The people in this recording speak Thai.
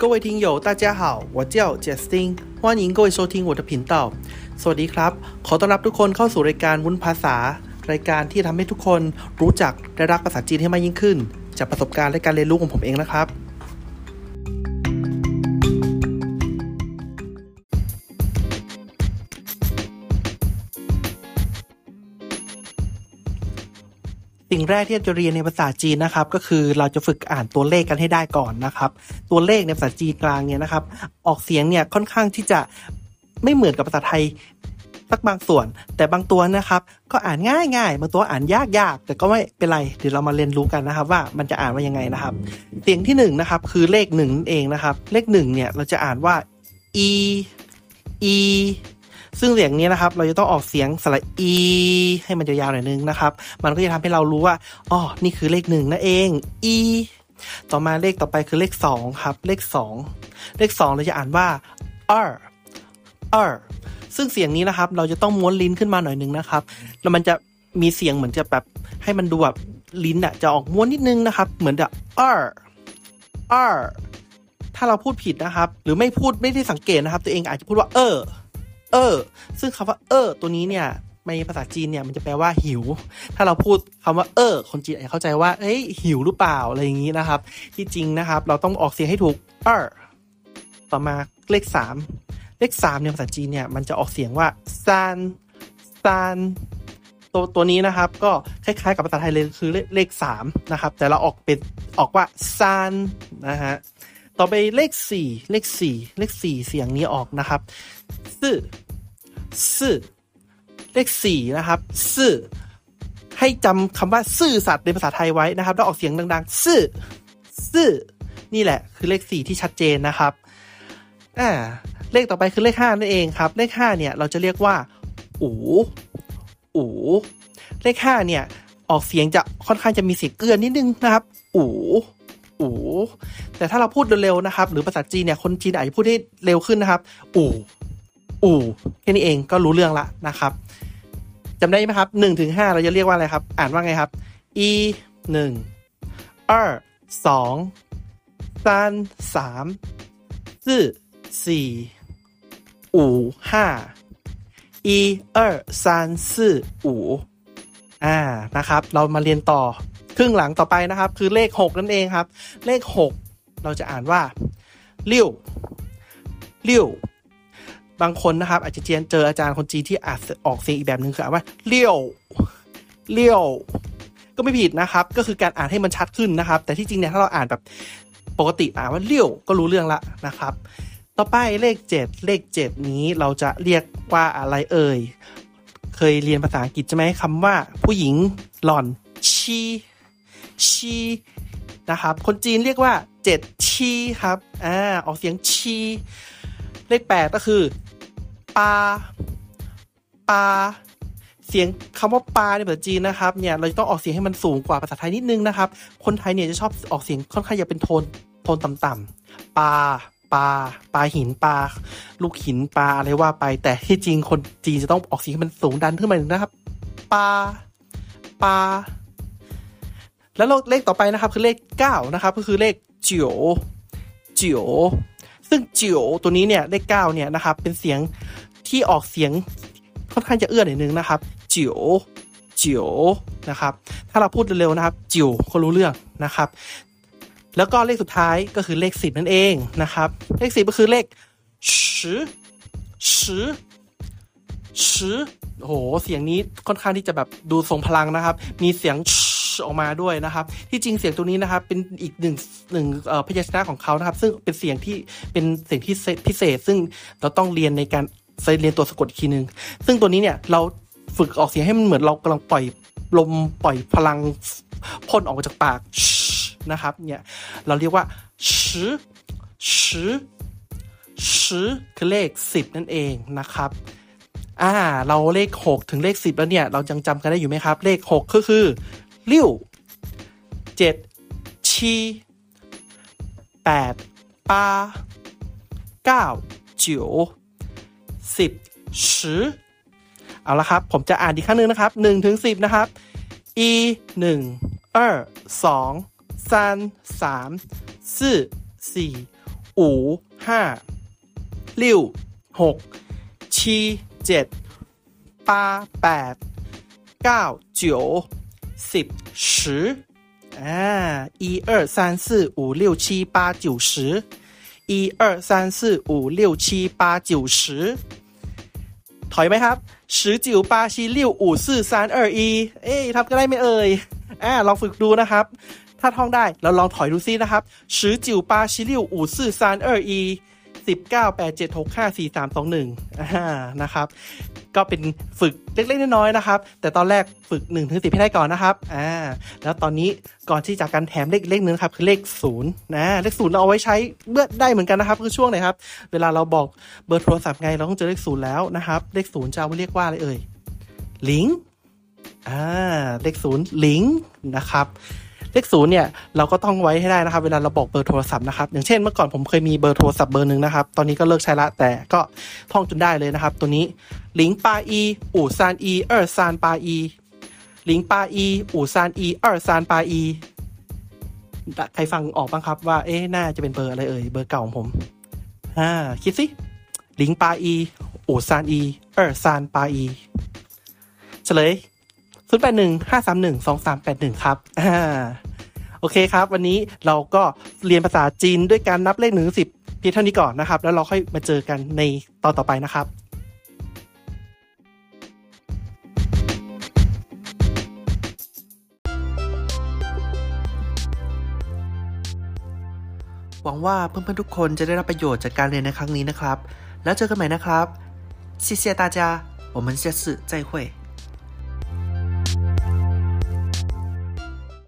各位听友，大家好，我叫 Justin，欢迎各位收听我的频道。สวัสดีครับ ขอต้อนรับทุกคนเข้าสู่รายการวุ้นภาษา รายการที่ทำให้ทุกคนรู้จักและรักภาษาจีนให้มากยิ่งขึ้น จากประสบการณ์และการเรียนรู้ของผมเองนะครับ สิ่งแรกที่จะเรียนในภาษาจีนนะครับ ก็คือเราจะฝึกอ่านตัวเลขกันให้ได้ก่อนนะครับ ตัวเลขในภาษาจีนกลางเนี่ยนะครับ ออกเสียงเนี่ยค่อนข้างที่จะไม่เหมือนกับภาษาไทยสักบางส่วน แต่บางตัวนะครับ ก็อ่านง่ายง่ายบางตัวอ่านยากยากแต่ก็ไม่เป็นไรเดี๋ยวเรามาเรียนรู้กันนะครับ ว่ามันจะอ่านว่ายังไงนะครับ เสียงที่หนึ่งนะครับคือเลขหนึ่งนั่นเองนะครับ เลขหนึ่งเนี่ยเราจะอ่านว่า e e ซึ่งเสียงนี้นะครับ เราจะต้องออกเสียงสระอี ให้มันยาวๆหน่อยนึงนะครับ มันก็จะทำให้เรารู้ว่าอ๋อนี่คือเลขหนึ่งนั่นเอง e ต่อมาเลขต่อไปคือเลขสองครับ เลขสองเลขสองเราจะอ่านว่า r r ซึ่งเสียงนี้นะครับ เราจะต้องม้วนลิ้นขึ้นมาหน่อยนึงนะครับ แล้วมันจะมีเสียงเหมือนจะแบบให้มันดูแบบลิ้นอะจะออกม้วนนิดนึงนะครับ เหมือนจะ r r ถ้าเราพูดผิดนะครับ หรือไม่พูดไม่ได้สังเกตนะครับ ตัวเองอาจจะพูดว่า เออ เออ ซึ่งคำว่าเออ ตัวนี้เนี่ยในภาษาจีนเนี่ยมันจะแปลว่าหิว ถ้าเราพูดคำว่าเออ คนจีนอาจจะเข้าใจว่า เอ้ยหิวหรือเปล่าอะไรอย่างนี้นะครับ ที่จริงนะครับ เราต้องออกเสียงให้ถูกเออต่อมาเลขสามเลขสามในภาษาจีนเนี่ยมันจะออกเสียงว่าซานซานตัวตัวนี้นะครับ ก็คล้ายๆกับภาษาไทยเลยคือเลขเลขสามนะครับ แต่เราออกเป็นออกว่าซานนะฮะต่อไปเลขสี่เลขสี่เลขสี่เสียงนี้ออกนะครับซื่อ ซื่อเลขสี่นะครับ ซื่อ ให้จำคำว่าซื่อสัตย์ในภาษาไทยไว้นะครับแล้วออกเสียงดัง ๆ ซื่อ ซื่อ นี่แหละ คือเลขสี่ที่ชัดเจนนะครับอ่าเลขต่อไปคือเลขห้านั่นเองครับ เลขห้าเนี่ยเราจะเรียกว่าอูอูเลขห้าเนี่ยออกเสียงจะค่อนข้างจะมีเสียงเกลือนนิดนึงนะครับ อูอูแต่ถ้าเราพูดเร็วๆนะครับ หรือภาษาจีนเนี่ยคนจีนอาจจะพูดให้เร็วขึ้นนะครับ อู อู่แค่นี้เองก็รู้เรื่องละนะครับจำได้ไหมครับ1ถึง5เราจะเรียกว่าอะไรครับ อ่านว่าไงครับ e 1 2 3 3 4 4 5 1 2 3 4 5อ่านะครับ เรามาเรียนต่อครึ่งหลังต่อไปนะครับ คือเลข 6 นั่นเองครับ เลข 6 เราจะอ่านว่าเลี้ยวเลี้ยว บางคนนะครับ อาจจะเจียนเจออาจารย์คนจีนที่อาจออกเสียงอีกแบบหนึ่งคืออ่านว่าเลี้ยวเลี้ยวก็ไม่ผิดนะครับ ก็คือการอ่านให้มันชัดขึ้นนะครับ แต่ที่จริงเนี่ยถ้าเราอ่านแบบปกติอ่านว่าเลี้ยวก็รู้เรื่องละนะครับ ต่อไปเลขเจ็ดเลขเจ็ดนี้เราจะเรียกว่าอะไรเอ่ย เคยเรียนภาษาอังกฤษใช่ไหมคำว่า ผู้หญิงหล่อนชีชีนะครับ คนจีนเรียกว่าเจ็ดชีครับ อ่า ออกเสียงชี เลขแปดก็คือ ปลาปลาเสียงคำว่าปลาในภาษาจีนนะครับเนี่ยเราจะต้องออกเสียงให้มันสูงกว่าภาษาไทยนิดนึงนะครับ คนไทยเนี่ยจะชอบออกเสียงค่อนข้างจะเป็นโทนโทนต่ำๆปลาปลาปลาหินปลาลูกหินปลาอะไรว่าไป แต่ที่จริงคนจีนจะต้องออกเสียงให้มันสูงดันขึ้นมานะครับปลาปลาแล้วเลขต่อไปนะครับคือเลขเก้านะครับก็คือเลขเจียวเจียวซึ่งเจียวตัวนี้เนี่ยเลขเก้าเนี่ยนะครับเป็นเสียง ที่ออกเสียงค่อนข้างจะเอื้อนหน่อยนึงนะครับเจียวเจียวนะครับ ถ้าเราพูดเร็วๆนะครับ จิ๋วก็รู้เรื่องนะครับ แล้วก็เลขสุดท้ายก็คือเลขสิบนั่นเองนะครับ เลขสิบก็คือเลขสิสิสิโอ้โห เสียงนี้ค่อนข้างที่จะแบบดูทรงพลังนะครับ มีเสียงออกมาด้วยนะครับ ที่จริงเสียงตัวนี้นะครับ เป็นอีกหนึ่งหนึ่งพยัญชนะของเขานะครับ ซึ่งเป็นเสียงที่เป็นเสียงที่พิเศษ ซึ่งเราต้องเรียนในการ เรียนตัวสะกดอีกทีนึง ซึ่งตัวนี้เนี่ยเราฝึกออกเสียงให้มันเหมือนเรากำลังปล่อยลมปล่อยพลังพ่นออกมาจากปากนะครับเนี่ยเราเรียกว่าชืชืชืคือเลขสิบนั่นเองนะครับอ่าเราเลขหกถึงเลขสิบแล้วเนี่ย เราจังจำกันได้อยู่ไหมครับ เลขหกก็คือลิ้วเจ็ดชีแปดปาเก้าจิ๋ว สิบชืเอาละครับ ผมจะอ่านอีกครั้งหนึ่งนะครับหนึ่งถึงสิบนะครับ e หนึ่ง二สอง三สาม四สี่ อูห้าลิ้วหกชีเจ็ดป้าแปดเก้า九สิบ十อ่า一二三四五六七八九十 一二三四五六七八九十ถอยไหมครับ十九八七六五四三二一เอ๊ะทำกันได้ไหมเอ่ยอ่าลองฝึกดูนะครับ ถ้าท่องได้เราลองถอยดูซินะครับ十九八七六五四三二一สิบเก้าแปดเจ็ดหกห้าสี่สามสองหนึ่งอ่านะครับ ก็เป็นฝึกเล็กๆน้อยๆนะครับ แต่ตอนแรกฝึก1นถึงสิให้ได้ก่อนนะครับอ่าแล้วตอนนี้ก่อนที่จะการแถมเลขเลขนึงครับคือเลขศูนย์นะเลขศูนย์เราเอาไว้ใช้เมื่อได้เหมือนกันนะครับคือช่วงไหนครับเวลาเราบอกเบอร์โทรศัพท์ไงเราต้องเจอเลขศูนย์แล้วนะครับ เลขศูนย์จะเอาไว้เรียกว่าอะไรเอ่ยลิงก์อ่าเลขศูนย์ลิงก์นะครับ เลขศูนย์เนี่ยเราก็ต้องไว้ให้ได้นะครับ เวลาเราบอกเบอร์โทรศัพท์นะครับอย่างเช่นเมื่อก่อนผมเคยมีเบอร์โทรศัพท์เบอร์หนึ่งนะครับตอนนี้ก็เลิกใช้ละแต่ก็ท่องจนได้เลยนะครับ ตัวนี้ลิงปาอีอู่ซานอีเออซานปาอีลิงปาอีอู่ซานอีเออซานปาอีใครฟังออกบ้างครับว่าเอ๊ะน่าจะเป็นเบอร์อะไรเอ่ยเบอร์เก่าของผมอ่าคิดสิลิงปาอีอู่ซานอีเออซานปาอีเฉลย ศูนย์แปดหนึ่งห้าสามหนึ่งสองสามแปดหนึ่งครับอ่าโอเคครับ วันนี้เราก็เรียนภาษาจีนด้วยการนับเลขหนึ่งสิบเพียงเท่านี้ก่อนนะครับ แล้วเราค่อยมาเจอกันในตอนต่อไปนะครับ หวังว่าเพื่อนๆทุกคนจะได้รับประโยชน์จากการเรียนในครั้งนี้นะครับ แล้วเจอกันใหม่นะครับ谢谢大家我们下次再会